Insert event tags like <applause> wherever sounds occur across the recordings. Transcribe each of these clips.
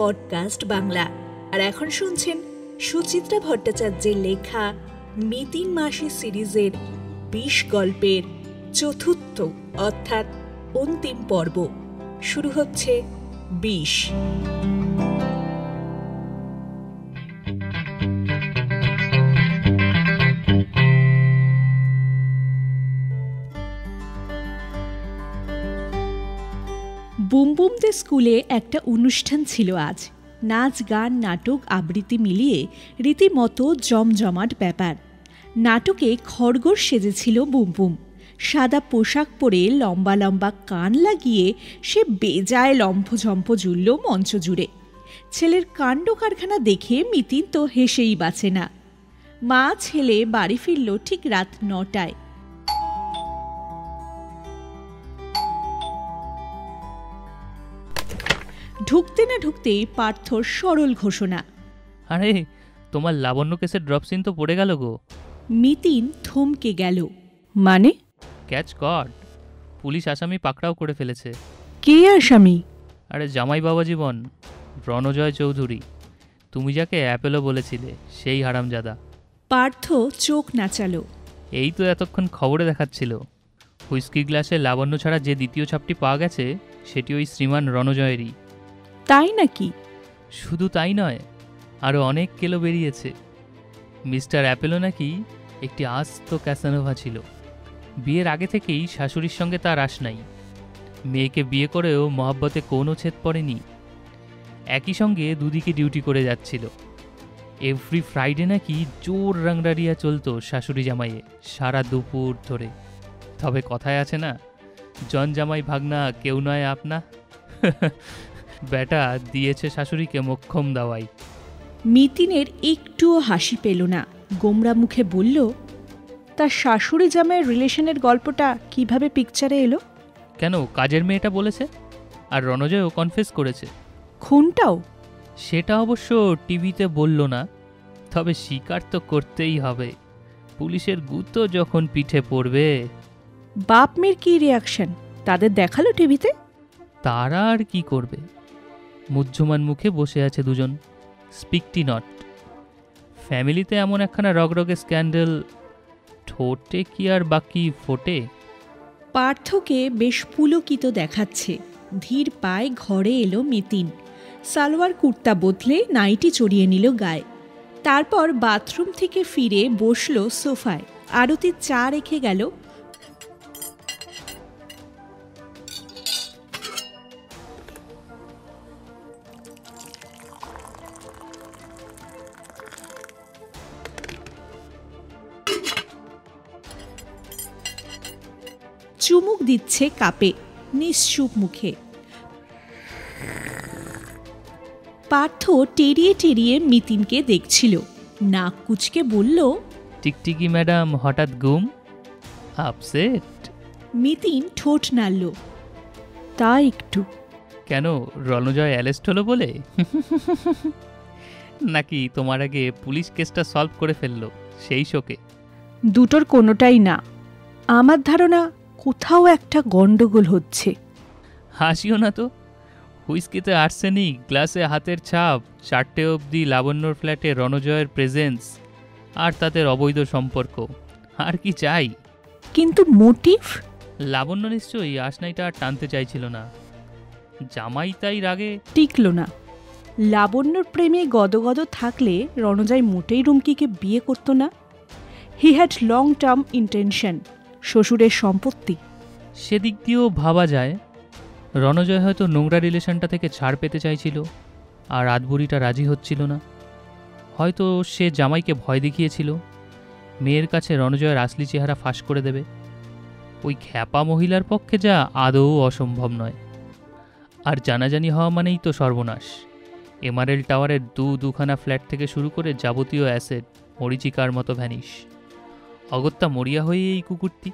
Podcast Bangla. আর এখন শুনছেন সুচিত্রা ভট্টাচার্যের লেখা মিতিন মাসি সিরিজের বিশ গল্পের চতুর্থ, অর্থাৎ অন্তিম পর্ব। শুরু হচ্ছে বিশ। বুমবুমদের স্কুলে একটা অনুষ্ঠান ছিল আজ। নাচ, গান, নাটক আবৃত্তি মিলিয়ে রীতিমতো জমজমাট ব্যাপার। নাটকে খড়গোর সেজেছিল বুমবুম। সাদা পোশাক পরে লম্বা লম্বা কান লাগিয়ে সে বেজায় লম্ফঝম্প জুড়ল মঞ্চ জুড়ে। ছেলের কাণ্ড কারখানা দেখে মিতিন তো হেসেই বাঁচে না। মা, ছেলে বাড়ি ফিরল ঠিক রাত নটায়। ঢুকতে না ঢুকতেই পার্থর সরল ঘোষণা। আরে তোমার লাবণ্য কেসের ড্রপ সিন তো পড়ে গেল গো। মিতিন থমকে গেল। মানে? Catch god. পুলিশ আসামি পাকড়াও করে ফেলেছে। কে আসামি? আরে জামাই বাবা জীবন রণজয় চৌধুরী। তুমি যাকে অ্যাপেলো বলেছিলে সেই হারামজাদা। পার্থ চোখ নাচালো। এই তো এতক্ষণ খবরে দেখাচ্ছিল। হুইস্কি গ্লাসে লাবণ্য ছাড়া যে দ্বিতীয় ছাপটি পাওয়া গেছে সেটি ওই শ্রীমান রণজয়েরই। তাই নাকি? শুধু তাই নয় আরও অনেক কেলো বেরিয়েছে। মিস্টার অ্যাপেলো নাকি একটি আস্ত ক্যাসানোভা ছিল। বিয়ের আগে থেকেই শাশুড়ির সঙ্গে তার আশ নাই। মেয়েকে বিয়ে করেও মহাব্বতে কোনো ছেদ পড়েনি। একই সঙ্গে দুদিকে ডিউটি করে যাচ্ছিল। এভরি ফ্রাইডে নাকি জোর রাংরারিয়া চলতো শাশুড়ি জামাইয়ে, সারা দুপুর ধরে। তবে কথায় আছে না, জন জামাই ভাগনা কেউ নয় আপনা। <laughs> বেটা দিয়েছে শাশুড়িকে মক্ষম দাওয়াই। মিতিনের একটুও হাসি পেল না। গোমরা মুখে বলল তার শাশুড়ি জামাইয়ের রিলেশনের গল্পটা কীভাবে পিকচারে এলো? কেন কাজের মেয়েটা বলেছে? আর রণজয়ও কনফেস করেছে। খুনটাও? সেটা অবশ্য টিভিতে বলল না তবে স্বীকার তো করতেই হবে। পুলিশের গুতো যখন পিঠে পড়বে। বাপ মেয়ের কি রিয়াকশন তাদের দেখাল টিভিতে? তারা আর কি করবে? মুহ্যমান মুখে বসে আছে দুজন। স্পিকটি নট। ফ্যামিলিতে এমন একখানা রগরগে স্ক্যান্ডেল ঠোঁটে কি আর বাকি ফোটে? পার্থকে বেশ পুলকিত দেখাচ্ছে। ধীর পায়ে ঘরে এলো মিতিন। সালোয়ার কুর্তা বদলে নাইটি চড়িয়ে নিল গায়ে। তারপর বাথরুম থেকে ফিরে বসল সোফায়। আরতি চা রেখে গেল দিচ্ছে কাপে নিশ্চুপ মুখে। পার্থ টেরিয়ে টেরিয়ে মিতিনকে দেখছিল। নাক কুচকে বলল টিকটিকি ম্যাডাম হঠাৎ গুম আপসেট। মিতিন ঠোঁট নাড়ল। তা একটু। কেন রণজয় অ্যালেস্ট হলো বলে? নাকি তোমার আগে পুলিশ কেসটা সলভ করে ফেলল সেই শোকে? দুটোর কোনোটাই না। আমার ধারণা কোথাও একটা গন্ডগোল হচ্ছে। হাসিও না তো। হুইস্কিতে আর্সেনিক গ্লাসে হাতের ছাপ চারটে অবধি লাবণ্যর ফ্ল্যাটে রণজয়ের প্রেজেন্স আর তাদের অবৈধ সম্পর্ক। আর কি চাই? কিন্তু মোটিভ? লাবণ্য নিশ্চয়ই আসনাইটা আর টানতে চাইছিল না। জামাই তাই রাগে। টিকল না। লাবণ্যর প্রেমে গদগদ থাকলে রণজয় মোটেই রুমকিকে বিয়ে করত না। He had long term intention শ্বশুরের সম্পত্তি। সেদিক দিয়েও ভাবা যায়, রণজয় হয়তো নোংরা রিলেশনটা থেকে ছাড় পেতে চাইছিল, আর আদবুড়িটা রাজি হচ্ছিল না। হয়তো সে জামাইকে ভয় দেখিয়েছিল, মেয়ের কাছে রণজয়ের আসলি চেহারা ফাঁস করে দেবে। ওই খ্যাপা মহিলার পক্ষে যা আদৌ অসম্ভব নয়। আর জানাজানি হওয়া মানেই তো সর্বনাশ। এমআরএল টাওয়ারের দু দুখানা ফ্ল্যাট থেকে শুরু করে যাবতীয় অ্যাসেট, মরিচিকার মতো ভ্যানিশ। অগত্যা মরিয়া হয়ে এই কুকুরটি?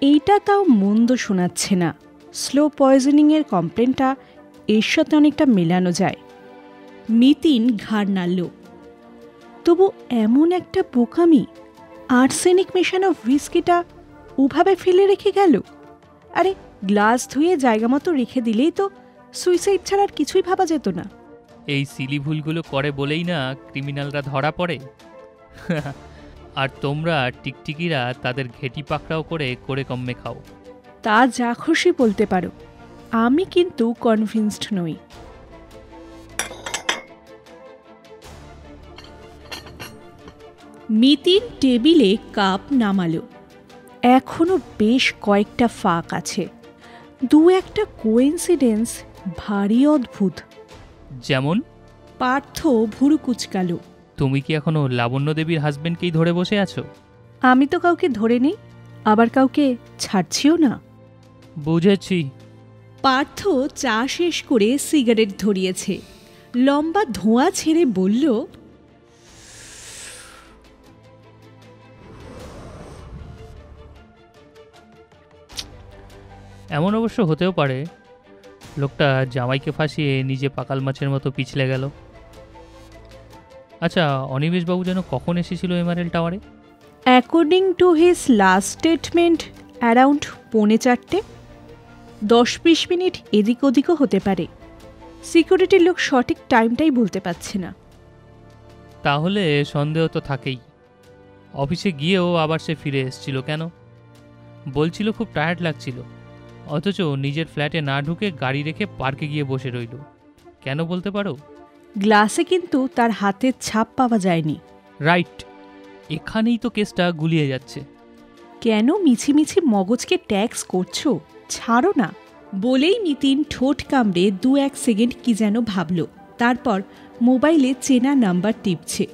এইটা তাও মন্দ শোনাচ্ছে না। স্লো পয়জনিংয়ের কমপ্লেনটা এর সাথে অনেকটা মেলানো যায়। মিতিন ঘাড় নাড়ল। তবু এমন একটা বোকামি আর্সেনিক মেশানো হুইস্কিটা ওভাবে ফেলে রেখে গেল? আরে গ্লাস ধুয়ে জায়গা মতো রেখে দিলেই তো সুইসাইড ছাড়া আর কিছুই ভাবা যেত না। এই সিলি ভুলগুলো করে বলেই না ক্রিমিনালরা ধরা পড়ে? <laughs> আর তোমরা টিকটিকিরা তাদের ঘেটি পাকড়াও করে করে কমে খাও। তা যা খুশি বলতে পারো। আমি কিন্তু কনভিন্সড নই। মিতিন টেবিলে কাপ নামালো। এখনও বেশ কয়েকটা ফাঁক আছে। দু একটা কোয়েন্সিডেন্স ভারী অদ্ভুত। যেমন? পার্থ ভুরু কুচকালো। তুমি কি এখনও লাবণ্য দেবীর হাজবেন্ডকেই ধরে বসে আছো? আমি তো কাউকে ধরে নেই আবার কাউকে ছাড়ছিও না। বুঝেছি। পার্থ চা শেষ করে সিগারেট ধরিয়েছে। লম্বা ধোঁয়া ছেড়ে বলল এমন অবশ্য হতেও পারে লোকটা জামাইকে ফাঁসিয়ে নিজে পাকাল মাছের মতো পিছলে গেল। আচ্ছা অনিমেষবাবু যেন কখন এসেছিল এমআরএল টাওয়ারে? According to his last statement around পৌনে চারটে। দশ বিশ মিনিট এদিক ওদিকও হতে পারে। সিকিউরিটির লোক সঠিক টাইমটাই বলতে পারছে না। তাহলে সন্দেহ তো থাকেই। অফিসে গিয়েও আবার সে ফিরে এসেছিল কেন? বলছিল খুব টায়ার্ড লাগছিল। অথচ নিজের ফ্ল্যাটে না ঢুকে গাড়ি রেখে পার্কে গিয়ে বসে রইল। কেন বলতে পারো? গ্লাসে কিন্তু তার হাতের ছাপ পাওয়া যায়নি। রাইট। এখানেই তো কেসটা গুলিয়ে যাচ্ছে। কেন মিছিমিছি মগজকে ট্যাক্স করছ? ছাড়ো না। বলেই নিতিন ঠোঁট কামড়ে দু এক সেকেন্ড কি যেন ভাবল। তারপর মোবাইলে চেনা নাম্বার টিপছে।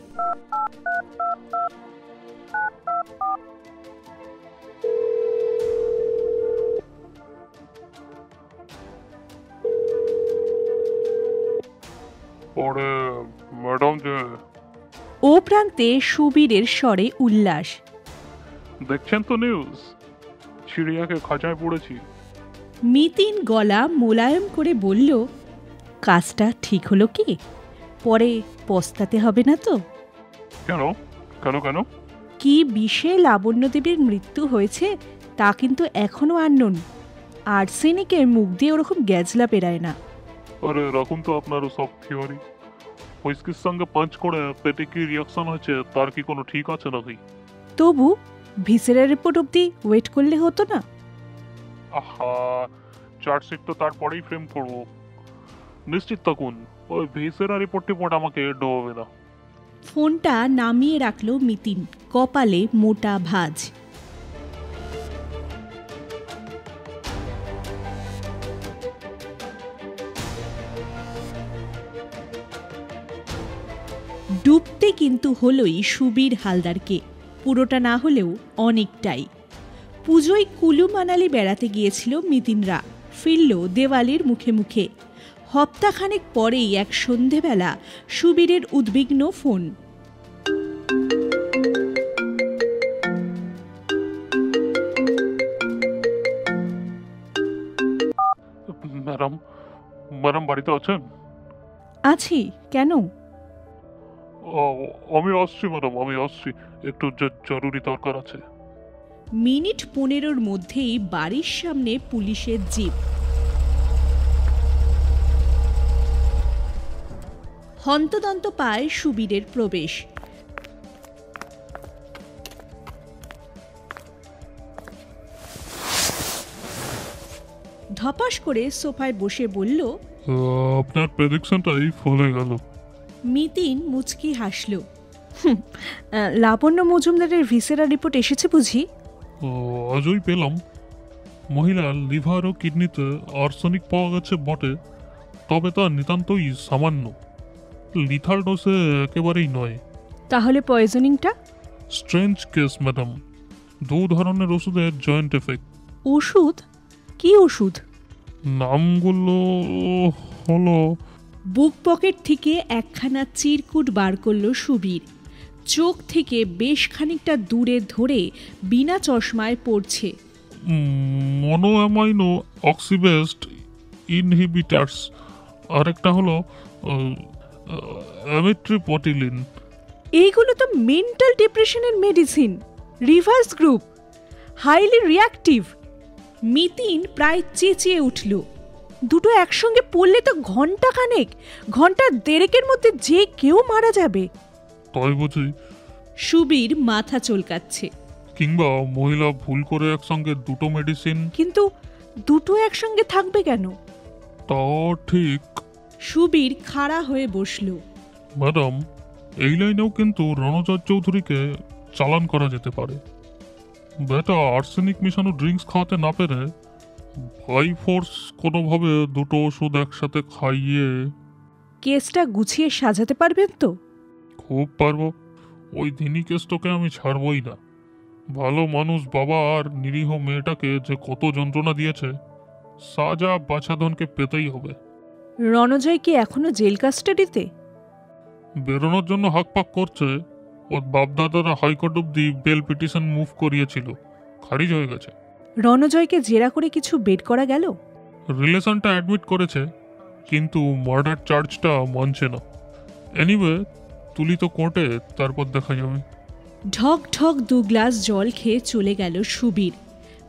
পরে ম্যাডাম যে ও প্রান্তে সুবীরের স্বরে উল্লাস। দেখছেন তো নিউজ চিড়িয়াকে খাঁচায় পড়েছি। মিতিন গলা মোলায়েম করে বলল কাজটা ঠিক হলো কি? পরে পস্তাতে হবে না তো? কেন? কেন কেন? কি বিষে লাবণ্যদেবীর মৃত্যু হয়েছে তা কিন্তু এখনও আননোন আর্সেনিকের মুখ দিয়ে ওরকম গ্যাজলা পেরায় না। আরে রাখুন তো আপনারও সব থিওরি হুইস্কির সঙ্গে পাঞ্চ করে পেটে কি রিয়াকশন হয়েছে তার কি কোনো ঠিক আছে নাকি তবু ভিসেরা রিপোর্ট অবধি ওয়েট করলে হতো না। আহা চার্জশিট তো তারপরেই ফ্রেম করব। নিশ্চিত থাকুন ওই ভিসেরা রিপোর্ট টিপোর্ট আমাকে ডোবাবে না। ফোনটা নামিয়ে রাখল মিতিন কপালে মোটা ভাঁজ। ডুবতে কিন্তু হলোই সুবীর হালদারকে। পুরোটা না হলেও অনেকটাই। পুজোয় কুলু মানালি বেড়াতে গিয়েছিল মিতিনরা। ফিরল দেওয়ালির মুখে মুখে। হপ্তাখানেক পরেই এক সন্ধেবেলা সুবীরের উদ্বিগ্ন ফোন। ম্যাডাম ম্যাডাম বাড়িতে আছেন? আছি। কেন? আমি আসছি ম্যাডাম আমি আসছি। একটু জরুরি দরকার আছে। মিনিট পনেরোর মধ্যেই বাড়ির সামনে পুলিশের জিপ। হন্তদন্ত পায় সুবীরের প্রবেশ। ধপাস করে সোফায় বসে বলল আপনার প্রেডিকশনটাই ফলে গেল। মিতিন মুচকি হাসল। "হুম, লাবণ্য মজুমদারের ভিসেরা রিপোর্ট এসেছে বুঝি? ও, আজই পেলাম। মহিলার লিভার ও কিডনিতে আর্সেনিক পাওয়া গেছে বটে তবে তা নিতান্তই সামান্য। লিথাল ডোসে একেবারেই নয়। তাহলে পয়জনিংটা? Strange case madam. দু ধরনের ওষুধের জয়েন্ট এফেক্ট। ওষুধ? কি ওষুধ? নামগুলো হলো বুক পকেট থেকে একখানা চিরকুট বার করল সুবীর। চোখ থেকে বেশ খানিকটা দূরে ধরে বিনা চশমায় পড়ছে। মনোঅ্যামাইনো অক্সিবেস্ট ইনহিবিটার্স আরেকটা হলো অ্যামিট্রিপটিলিন এইগুলো তো মেন্টাল ডিপ্রেশনের medicine reverse group highly reactive Mitin প্রায় চেঁচিয়ে উঠল। দুটো একসঙ্গে পড়লে তো ঘণ্টা খানেক ঘণ্টা দেড়েকের মধ্যে যে কেউ মারা যাবে। তাই বুঝি? সুবীর মাথা চলকাচ্ছে। কিংবা মহিলা ভুল করে একসঙ্গে দুটো মেডিসিন কিন্তু দুটো একসঙ্গে থাকবে কেন? তা ঠিক। সুবীর খাড়া হয়ে বসল। ম্যাডাম এই লাইনেও কিন্তু রণজয় চৌধুরীকে চালান করা যেতে পারে। বেটা আর্সেনিক মিশানো ড্রিঙ্কস খাওয়াতে না পেরে ভাই ফোর্স কোনোভাবে দুটো ওষুধ একসাথে খাইয়ে কেসটা গুছিয়ে সাজাতে পারবেন তো? খুব পারব। ওই দিনই কেসটাকে আমি ছাড়বই না। ভালো মানুষ বাবা আর নিরীহ মেয়েটাকে যে কত যন্ত্রণা দিয়েছে সাজা বাছাধনকে পেতেই হবে। রণজয় কি এখনও জেল কাস্টাডিতে? বেরোনোর জন্য হাকপাক করছে। ওর বাপদাদারা হাইকোর্ট অব্দি বেল পিটিশন মুভ করিয়েছিল। খারিজ হয়ে গেছে। রণজয়কে জেরা করে কিছু বের করা গেল? রিলেশনটা অ্যাডমিট করেছে কিন্তু মার্ডার চার্জটা মানছে না। এনিওয়ে তুলি তো কোর্টে তারপর দেখা যাবে ঢক ঢক দু গ্লাস জল খেয়ে চলে গেল সুবীর।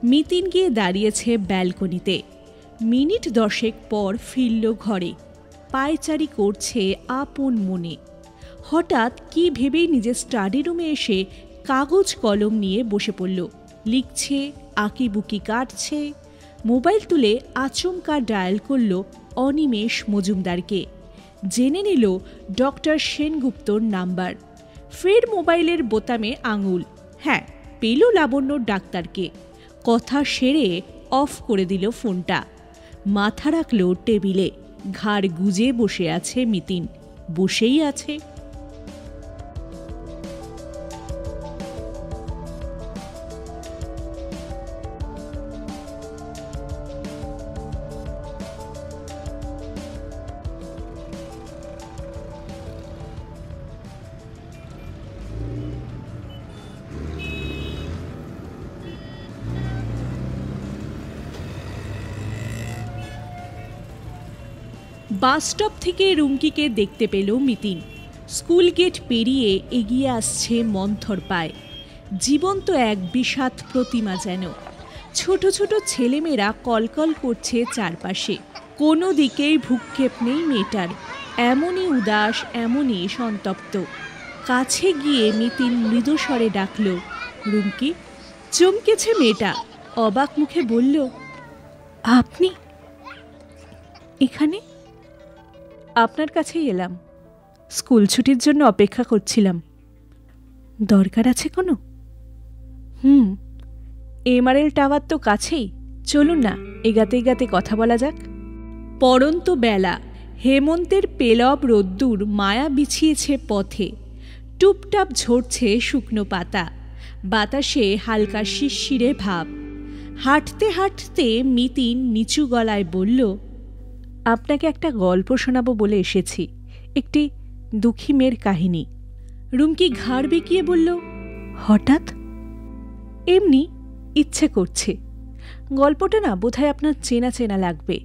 মিতিন গিয়ে দাঁড়িয়েছে ব্যালকনিতে। মিনিট দশেক পর ফিরল ঘরে। পায়চারি করছে আপন মনে। হঠাৎ কি ভেবেই নিজের স্টাডি রুমে এসে কাগজ কলম নিয়ে বসে পড়ল। লিখছে আঁকিবুকি কাটছে। মোবাইল তুলে আচমকা ডায়াল করল অনিমেষ মজুমদারকে। জেনে নিল ডক্টর সেনগুপ্তর নাম্বার। ফের মোবাইলের বোতামে আঙুল। হ্যাঁ পেল লাবণ্য ডাক্তারকে। কথা সেরে অফ করে দিল ফোনটা। মাথা রাখল টেবিলে। ঘাড় গুজে বসে আছে মিতিন। বসেই আছে। বাস স্টপ থেকে রুমকিকে দেখতে পেল মিতিন। স্কুল গেট পেরিয়ে এগিয়ে আসছে মন্থর পায়। জীবন্ত এক বিষাদ প্রতিমা যেন। ছোট ছোট ছেলেমেয়েরা কলকল করছে চারপাশে। কোনো দিকেই ভূক্ষেপ নেই মেয়েটার। এমনই উদাস, এমনই সন্তপ্ত। কাছে গিয়ে মিতিন মৃদুস্বরে ডাকল, রুমকি? চমকেছে মেয়েটা। অবাক মুখে বলল, আপনি এখানে? আপনার কাছেই এলাম। স্কুল ছুটির জন্য অপেক্ষা করছিলাম। দরকার আছে কোনো? হুম, এমআরএল টাওয়ার তো কাছেই। চলুন না, এগাতে এগাতে কথা বলা যাক। পরন্ত বেলা, হেমন্তের পেলব রোদ্দুর মায়া বিছিয়েছে পথে। টুপটাপ ঝরছে শুকনো পাতা, বাতাসে হালকা শিরশিরে ভাব। হাঁটতে হাঁটতে মিতিন নিচু গলায় বলল আপনাকে একটা গল্প শোনাবো বলে এসেছি। একটি দুঃখী মেয়ের কাহিনী। রুমকি ঘাড় বেঁকিয়ে বলল, হঠাৎ? এমনি, ইচ্ছে করছে। গল্পটা না বোধহয় আপনার চেনা চেনা লাগবে।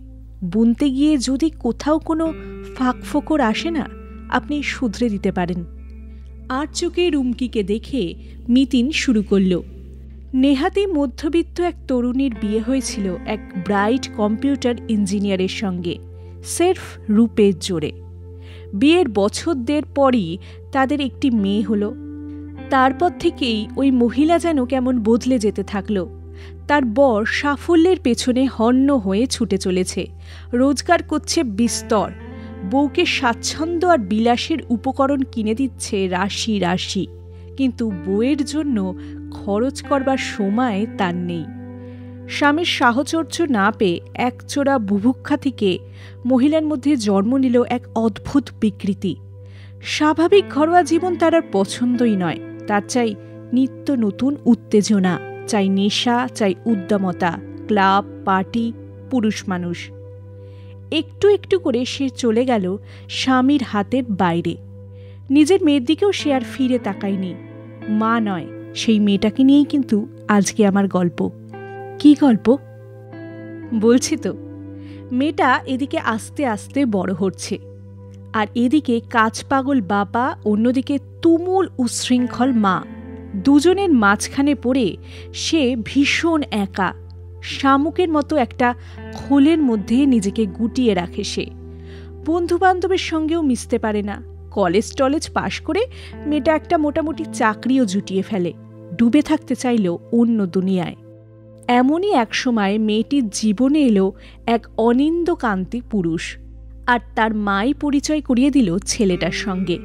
বুনতে গিয়ে যদি কোথাও কোনো ফাঁক ফোকর আসে না, আপনি শুধরে দিতে পারেন। আর চোখে রুমকিকে দেখে মিতিন শুরু করল। নেহাতি মধ্যবিত্ত এক তরুণীর বিয়ে হয়েছিল এক ব্রাইট কম্পিউটার ইঞ্জিনিয়ারের সঙ্গে, সেরফ রূপের জোরে। বিয়ের বছর দেড় পরই তাদের একটি মেয়ে হলো। তারপর থেকেই ওই মহিলা যেন কেমন বদলে যেতে থাকল। তার বর সাফল্যের পেছনে হন্য হয়ে ছুটে চলেছে। রোজগার করছে বিস্তর। বউকে স্বাচ্ছন্দ্য আর বিলাসের উপকরণ কিনে দিচ্ছে রাশি রাশি। কিন্তু বইয়ের জন্য খরচ করবার সময় তার নেই। স্বামীর সাহচর্য না পেয়ে একচোড়া বুভুক্ষা থেকে মহিলার মধ্যে জন্ম নিল এক অদ্ভুত বিকৃতি। স্বাভাবিক ঘরোয়া জীবন তার আর পছন্দই নয়। তার চাই নিত্য নতুন উত্তেজনা, চাই নেশা, চাই উদ্যমতা, ক্লাব, পার্টি, পুরুষ মানুষ। একটু একটু করে সে চলে গেল স্বামীর হাতের বাইরে। নিজের মেয়ের দিকেও সে আর ফিরে তাকায়নি। মা নয়, সেই মেয়েটাকে নিয়েই কিন্তু আজকে আমার গল্প। কি গল্প? বলছি তো, মেয়েটা এদিকে আস্তে আস্তে বড় হচ্ছে। আর এদিকে কাজ পাগল বাবা, অন্যদিকে তুমুল উচ্ছৃঙ্খল মা। দুজনের মাঝখানে পড়ে সে ভীষণ একা। শামুকের মতো একটা খোলের মধ্যে নিজেকে গুটিয়ে রাখে সে। বন্ধু বান্ধবের সঙ্গেও মিশতে পারে না। কলেজ টলেজ পাশ করে মেয়েটা একটা মোটামুটি চাকরিও জুটিয়ে ফেলে, ডুবে থাকতে চাইল অন্য দুনিয়ায়। এমনই এক সময় মেয়েটির জীবনে এলো এক অনিন্দকান্তি পুরুষ আর তার মাই পরিচয় করিয়ে দিল ছেলেটার সঙ্গে।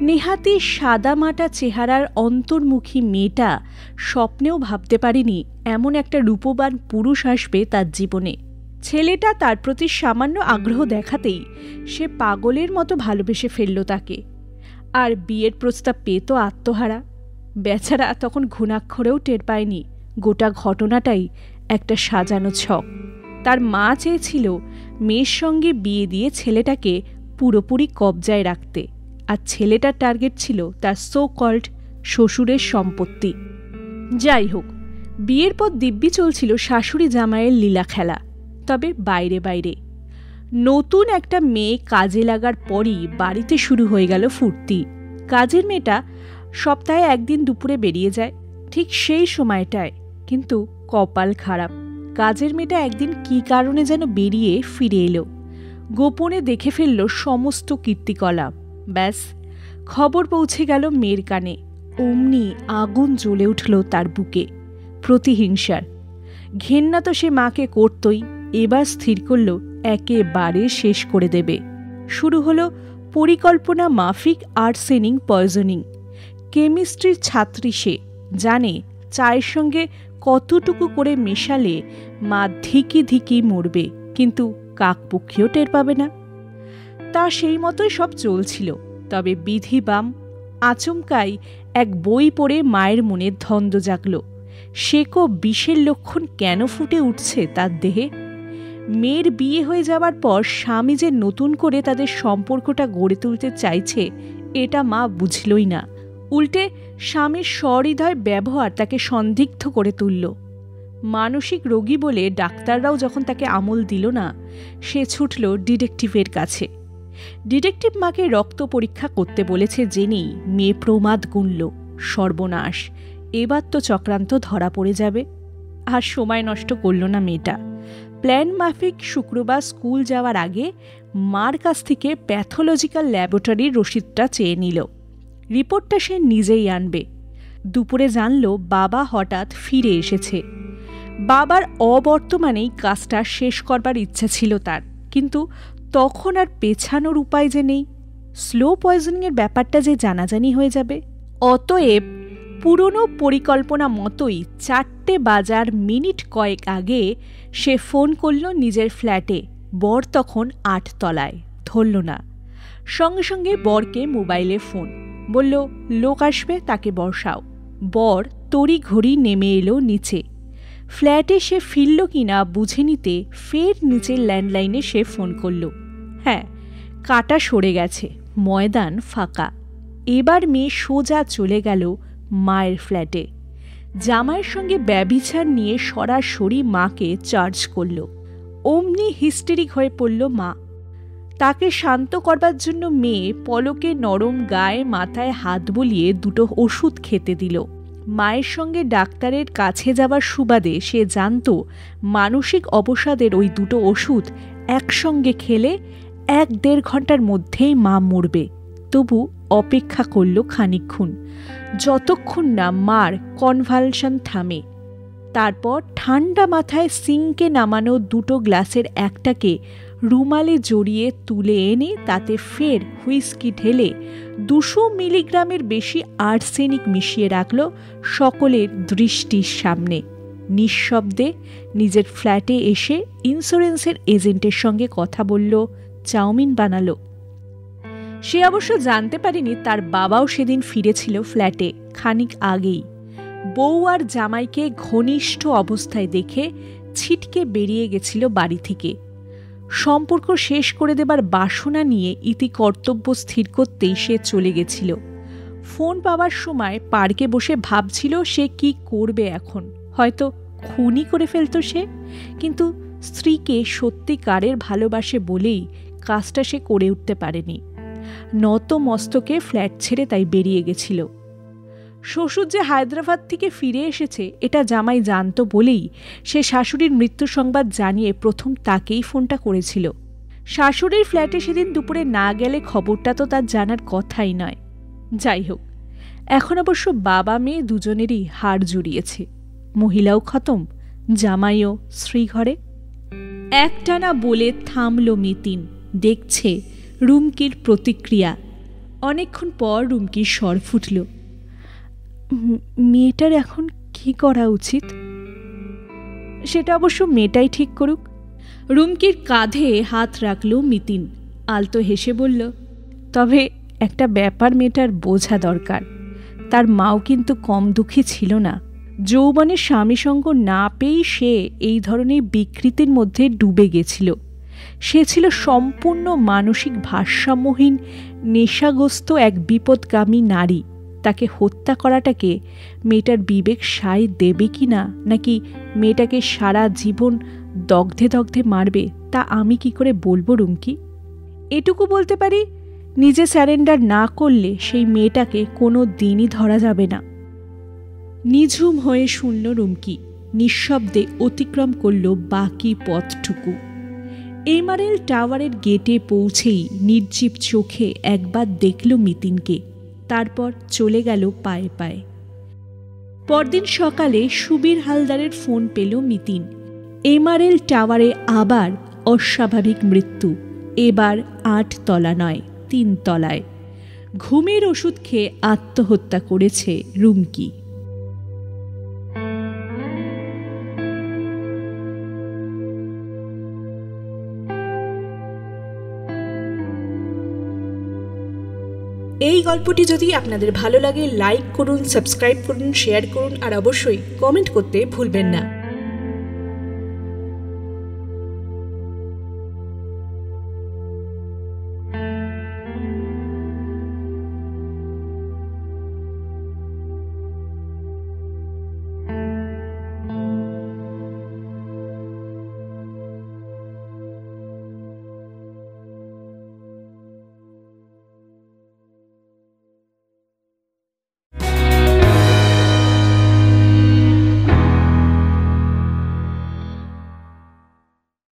নেহাতি সাদামাটা চেহারার অন্তর্মুখী মেয়েটা স্বপ্নেও ভাবতে পারেনি এমন একটা রূপবান পুরুষ আসবে তার জীবনে। ছেলেটা তার প্রতি সামান্য আগ্রহ দেখাতেই সে পাগলের মতো ভালোবেসে ফেলল তাকে। আর বিয়ের প্রস্তাব পেয়ে তো আত্মহারা। বেচারা তখন ঘুণাক্ষরেও টের পায়নি গোটা ঘটনাটাই একটা সাজানো ছক। তার মা চেয়েছিল মেয়ের সঙ্গে বিয়ে দিয়ে ছেলেটাকে পুরোপুরি কবজায় রাখতে। আর ছেলেটার টার্গেট ছিল তার সো কল্ড শ্বশুরের সম্পত্তি। যাই হোক, বিয়ের পর দিব্যি চলছিল শাশুড়ি জামাইয়ের লীলা খেলা। তবে বাইরে বাইরে। নতুন একটা মেয়ে কাজে লাগার পরই বাড়িতে শুরু হয়ে গেল ফুর্তি। কাজের মেয়েটা সপ্তাহে একদিন দুপুরে বেরিয়ে যায়, ঠিক সেই সময়টায়। কিন্তু কপাল খারাপ। কাজের মেয়েটা একদিন কি কারণে যেন বেরিয়ে ফিরে এলো। গোপনে দেখে ফেলল সমস্ত কীর্তিকলাপ। ব্যাস, খবর পৌঁছে গেল মেয়ের কানে। অমনি আগুন জ্বলে উঠল তার বুকে। প্রতিহিংসার। ঘেন্না তো সে মাকে করতই। এবার স্থির করল, একেবারে শেষ করে দেবে। শুরু হলো পরিকল্পনা মাফিক আর্সেনিং পয়জনিং। কেমিস্ট্রির ছাত্রী সে, জানে চায়ের সঙ্গে কতটুকু করে মেশালে মা ধিকি ধিকি মরবে, কিন্তু কাকপক্ষীও টের পাবে না। তা সেই মতোই সব চলছিল, তবে বিধি বাম আচমকাই এক বই পড়ে মায়ের মনে ধন্দ জাগল। সে কো বিষের লক্ষণ কেন ফুটে উঠছে তার দেহে? মেয়ের বিয়ে হয়ে যাওয়ার পর স্বামী যে নতুন করে তাদের সম্পর্কটা গড়ে তুলতে চাইছে, এটা মা বুঝলই না। উল্টে স্বামীর সহৃদয় ব্যবহার তাকে সন্দিগ্ধ করে তুলল। মানসিক রোগী বলে ডাক্তাররাও যখন তাকে আমল দিল না, সে ছুটল ডিটেকটিভের কাছে। ডিটেকটিভ মাকে রক্ত পরীক্ষা করতে বলেছে জেনেই মেয়ে প্রমাদ গুনল, সর্বনাশ, এবার তো চক্রান্ত ধরা পড়ে যাবে। আর সময় নষ্ট করল না মেয়েটা। প্ল্যান মাফিক শুক্রবার স্কুল যাওয়ার আগে মার কাছ থেকে প্যাথোলজিক্যাল ল্যাবরেটরির রসিদটা চেয়ে নিল। রিপোর্টটা সে নিজেই আনবে। দুপুরে জানল বাবা হঠাৎ ফিরে এসেছে। বাবার অবর্তমানেই কাজটা শেষ করবার ইচ্ছা ছিল তার, কিন্তু তখন আর পেছানোর উপায় যে নেই। স্লো পয়জনিংয়ের ব্যাপারটা যে জানাজানি হয়ে যাবে, অতএব পুরনো পরিকল্পনা মতোই চারটে বাজার মিনিট কয়েক আগে সে ফোন করল নিজের ফ্ল্যাটে। বর তখন আটতলায়। ধরল না। সঙ্গে সঙ্গে বরকে মোবাইলে ফোন। বলল, লোক আসবে, তাকে বসাও। বর তড়ি ঘড়ি নেমে এলো নিচে। ফ্ল্যাটে সে ফিরল কিনা বুঝে নিতে ফের নিচের ল্যান্ডলাইনে সে ফোন করল। হ্যাঁ কাটা সরে গেছে, ময়দান ফাঁকা। এবার মেয়ে সোজা চলে গেল মায়ের ফ্ল্যাটে। জামাইয়ের সঙ্গে ব্যবিচার নিয়ে সরাসরি মাকে চার্জ করল। অমনি হিস্টেরিক হয়ে পড়ল মা। তাকে শান্ত করবার জন্য মেয়ে পলকে নরম গায়ে মাথায় হাত বলিয়ে দুটো ওষুধ খেতে দিল। মায়ের সঙ্গে ডাক্তারের কাছে যাবার সুবাদে সে জানত, মানসিক অবসাদের ওই দুটো ওষুধ একসঙ্গে খেলে এক দেড় ঘণ্টার মধ্যেই মা মরবে। তবু অপেক্ষা করল খানিক্ষণ যতক্ষণ না মার কনভালশন থামে, তারপর ঠান্ডা মাথায় সিঙ্কে নামানো দুটো গ্লাসের একটাকে রুমালে জড়িয়ে তুলে এনে তাতে ফের হুইস্কি ঢেলে দুশো মিলিগ্রামের বেশি আর্সেনিক মিশিয়ে রাখল সকলের দৃষ্টির সামনে। নিঃশব্দে নিজের ফ্ল্যাটে এসে ইন্স্যুরেন্সের এজেন্টের সঙ্গে কথা বলল, চাউমিন বানালো। সে অবশ্য জানতে পারেনি তার বাবাও সেদিন ফিরেছিল ফ্ল্যাটে খানিক আগেই। বউ আর জামাইকে ঘনিষ্ঠ অবস্থায় দেখে ছিটকে বেরিয়ে গেছিল বাড়ি থেকে। সম্পর্ক শেষ করে দেবার বাসনা নিয়ে ইতি কর্তব্য স্থির করতেই সে চলে গেছিল। ফোন পাওয়ার সময় পার্কে বসে ভাবছিল সে কি করবে এখন। হয়তো খুনই করে ফেলত সে। কিন্তু স্ত্রীকে সত্যিকারের ভালোবাসে বলেই কাজটা সে করে উঠতে পারেনি। নত মস্তকে ফ্ল্যাট ছেড়ে তাই বেরিয়ে গেছিল। শ্বশুর যে হায়দ্রাবাদ থেকে ফিরে এসেছে, এটা জামাই জানতো বলেই সে শাশুড়ির মৃত্যু সংবাদ জানিয়ে প্রথম তাকেই ফোনটা করেছিল। শাশুড়ির ফ্ল্যাটে সেদিন দুপুরে না গেলে খবরটা তো তার জানার কথাই নয়। যাই হোক, এখন অবশ্য বাবা মেয়ে দুজনেরই হাড় জুড়িয়েছে। মহিলাও খতম, জামাইও শ্রীঘরে একটানা বলে থামল মিতিন, দেখছে রুমকির প্রতিক্রিয়া। অনেকক্ষণ পর রুমকির স্বর ফুটল। মেয়েটার এখন কি করা উচিত? সেটা অবশ্য মেয়েটাই ঠিক করুক। রুমকির কাঁধে হাত রাখল মিতিন। আলতো হেসে বলল, তবে একটা ব্যাপার মেয়েটার বোঝা দরকার। তার মাও কিন্তু কম দুঃখী ছিল না। যৌবনের স্বামীসঙ্গ না পেয়েই সে এই ধরনের বিকৃতির মধ্যে ডুবে গেছিল। সে ছিল সম্পূর্ণ মানসিক ভারসাম্যহীন, নেশাগ্রস্ত এক বিপদগামী নারী। তাকে হত্যা করাটাকে মেয়েটার বিবেক সায় দেবে কি না নাকি মেয়েটাকে সারা জীবন দগ্ধে দগ্ধে মারবে, তা আমি কি করে বলব, রুমকি? এটুকু বলতে পারি, নিজে স্যারেন্ডার না করলে সেই মেয়েটাকে কোনো দিনই ধরা যাবে না। নিঝুম হয়ে শুনল রুমকি, নিঃশব্দে অতিক্রম করল বাকি পথটুকু। এমআরএল টাওয়ারের গেটে পৌঁছেই নির্জীব চোখে একবার দেখল মিতিনকে। তারপর চলে গেল পায়ে পায়ে। পরদিন সকালে সুবীর হালদারের ফোন পেল মিতিন। এমআরএল টাওয়ারে আবার অস্বাভাবিক মৃত্যু। এবার আট তলা নয়, তিন তলায়। ঘুমের ওষুধ খেয়ে আত্মহত্যা করেছে রুমকি। এই গল্পটি যদি আপনাদের ভালো লাগে লাইক করুন সাবস্ক্রাইব করুন শেয়ার করুন, আর অবশ্যই কমেন্ট করতে ভুলবেন না।